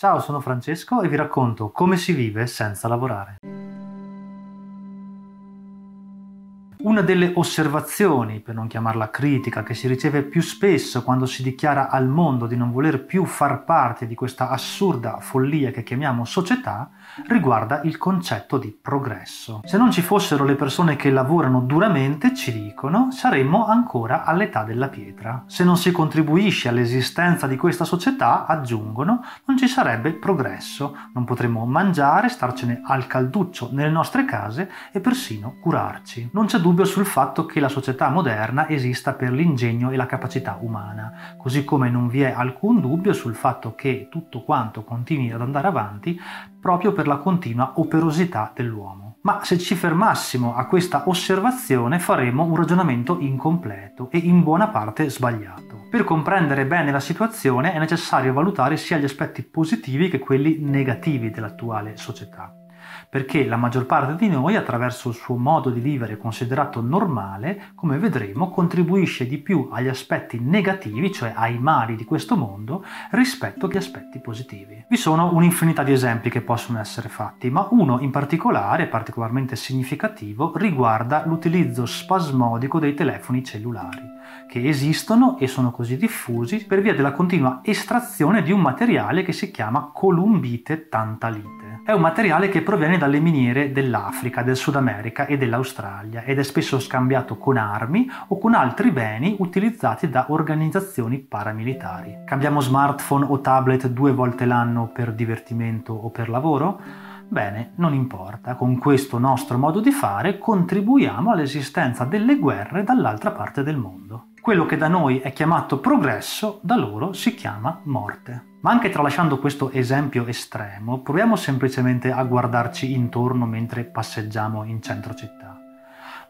Ciao, sono Francesco e vi racconto come si vive senza lavorare. Una delle osservazioni, per non chiamarla critica, che si riceve più spesso quando si dichiara al mondo di non voler più far parte di questa assurda follia che chiamiamo società, riguarda il concetto di progresso. Se non ci fossero le persone che lavorano duramente, ci dicono, saremmo ancora all'età della pietra. Se non si contribuisce all'esistenza di questa società, aggiungono, non ci sarebbe progresso, non potremmo mangiare, starcene al calduccio nelle nostre case e persino curarci. Non c'è sul fatto che la società moderna esista per l'ingegno e la capacità umana, così come non vi è alcun dubbio sul fatto che tutto quanto continui ad andare avanti proprio per la continua operosità dell'uomo. Ma se ci fermassimo a questa osservazione faremmo un ragionamento incompleto e in buona parte sbagliato. Per comprendere bene la situazione è necessario valutare sia gli aspetti positivi che quelli negativi dell'attuale società perché la maggior parte di noi, attraverso il suo modo di vivere considerato normale, come vedremo, contribuisce di più agli aspetti negativi, cioè ai mali di questo mondo, rispetto agli aspetti positivi. Vi sono un'infinità di esempi che possono essere fatti, ma uno in particolare, particolarmente significativo, riguarda l'utilizzo spasmodico dei telefoni cellulari che esistono e sono così diffusi per via della continua estrazione di un materiale che si chiama columbite tantalite. È un materiale che proviene dalle miniere dell'Africa, del Sud America e dell'Australia ed è spesso scambiato con armi o con altri beni utilizzati da organizzazioni paramilitari. Cambiamo smartphone o tablet due volte l'anno per divertimento o per lavoro? Bene, non importa, con questo nostro modo di fare contribuiamo all'esistenza delle guerre dall'altra parte del mondo. Quello che da noi è chiamato progresso, da loro si chiama morte. Ma anche tralasciando questo esempio estremo, proviamo semplicemente a guardarci intorno mentre passeggiamo in centro città.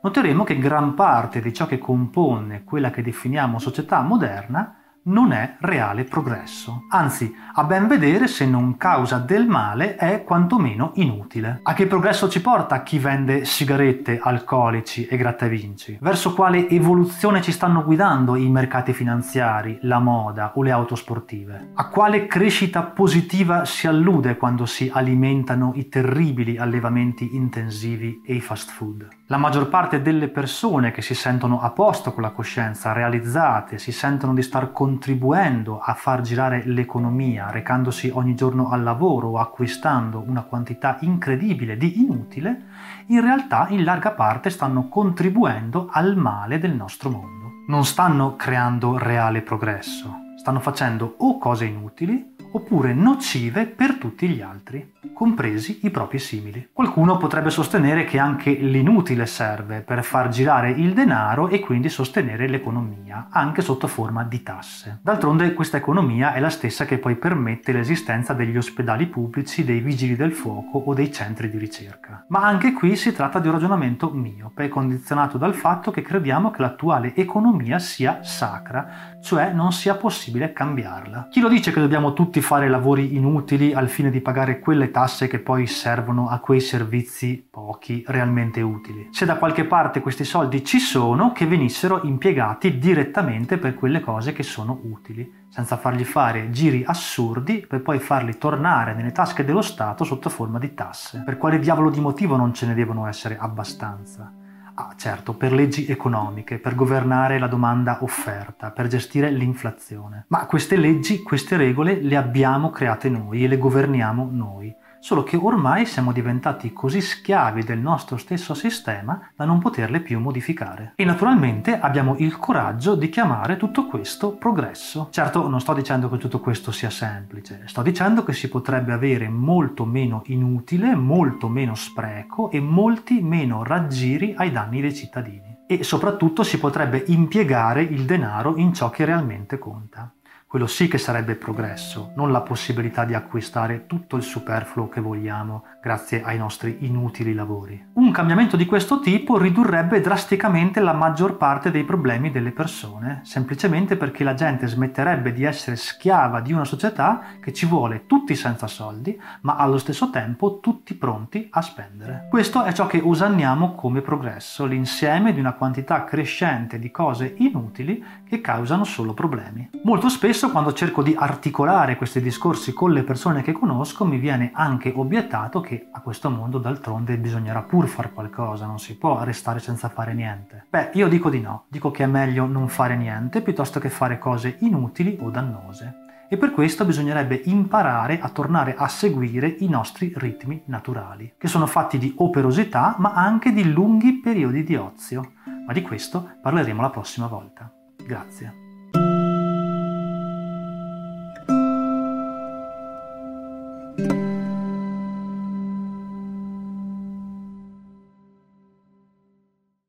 Noteremo che gran parte di ciò che compone quella che definiamo società moderna non è reale progresso. Anzi, a ben vedere, se non causa del male, è quantomeno inutile. A che progresso ci porta chi vende sigarette, alcolici e grattavinci? Verso quale evoluzione ci stanno guidando i mercati finanziari, la moda o le auto sportive? A quale crescita positiva si allude quando si alimentano i terribili allevamenti intensivi e i fast food? La maggior parte delle persone che si sentono a posto con la coscienza, realizzate, si sentono di star contribuendo a far girare l'economia, recandosi ogni giorno al lavoro o acquistando una quantità incredibile di inutile, in realtà in larga parte stanno contribuendo al male del nostro mondo. Non stanno creando reale progresso, stanno facendo o cose inutili oppure nocive per tutti gli altri compresi i propri simili. Qualcuno potrebbe sostenere che anche l'inutile serve per far girare il denaro e quindi sostenere l'economia, anche sotto forma di tasse. D'altronde questa economia è la stessa che poi permette l'esistenza degli ospedali pubblici, dei vigili del fuoco o dei centri di ricerca. Ma anche qui si tratta di un ragionamento miope, condizionato dal fatto che crediamo che l'attuale economia sia sacra, cioè non sia possibile cambiarla. Chi lo dice che dobbiamo tutti fare lavori inutili al fine di pagare quelle tasse tasse che poi servono a quei servizi pochi realmente utili. Se da qualche parte questi soldi ci sono, che venissero impiegati direttamente per quelle cose che sono utili, senza fargli fare giri assurdi per poi farli tornare nelle tasche dello Stato sotto forma di tasse. Per quale diavolo di motivo non ce ne devono essere abbastanza? Ah, certo, per leggi economiche, per governare la domanda offerta, per gestire l'inflazione. Ma queste leggi, queste regole le abbiamo create noi e le governiamo noi solo che ormai siamo diventati così schiavi del nostro stesso sistema da non poterle più modificare. E naturalmente abbiamo il coraggio di chiamare tutto questo progresso. Certo, non sto dicendo che tutto questo sia semplice, sto dicendo che si potrebbe avere molto meno inutile, molto meno spreco e molti meno raggiri ai danni dei cittadini. E soprattutto si potrebbe impiegare il denaro in ciò che realmente conta. Quello sì che sarebbe progresso, non la possibilità di acquistare tutto il superfluo che vogliamo grazie ai nostri inutili lavori. Un cambiamento di questo tipo ridurrebbe drasticamente la maggior parte dei problemi delle persone, semplicemente perché la gente smetterebbe di essere schiava di una società che ci vuole tutti senza soldi, ma allo stesso tempo tutti pronti a spendere. Questo è ciò che usanniamo come progresso, l'insieme di una quantità crescente di cose inutili che causano solo problemi. Molto spesso Spesso quando cerco di articolare questi discorsi con le persone che conosco mi viene anche obiettato che a questo mondo d'altronde bisognerà pur fare qualcosa, non si può restare senza fare niente. Beh, io dico di no, dico che è meglio non fare niente piuttosto che fare cose inutili o dannose. E per questo bisognerebbe imparare a tornare a seguire i nostri ritmi naturali, che sono fatti di operosità ma anche di lunghi periodi di ozio. Ma di questo parleremo la prossima volta. Grazie.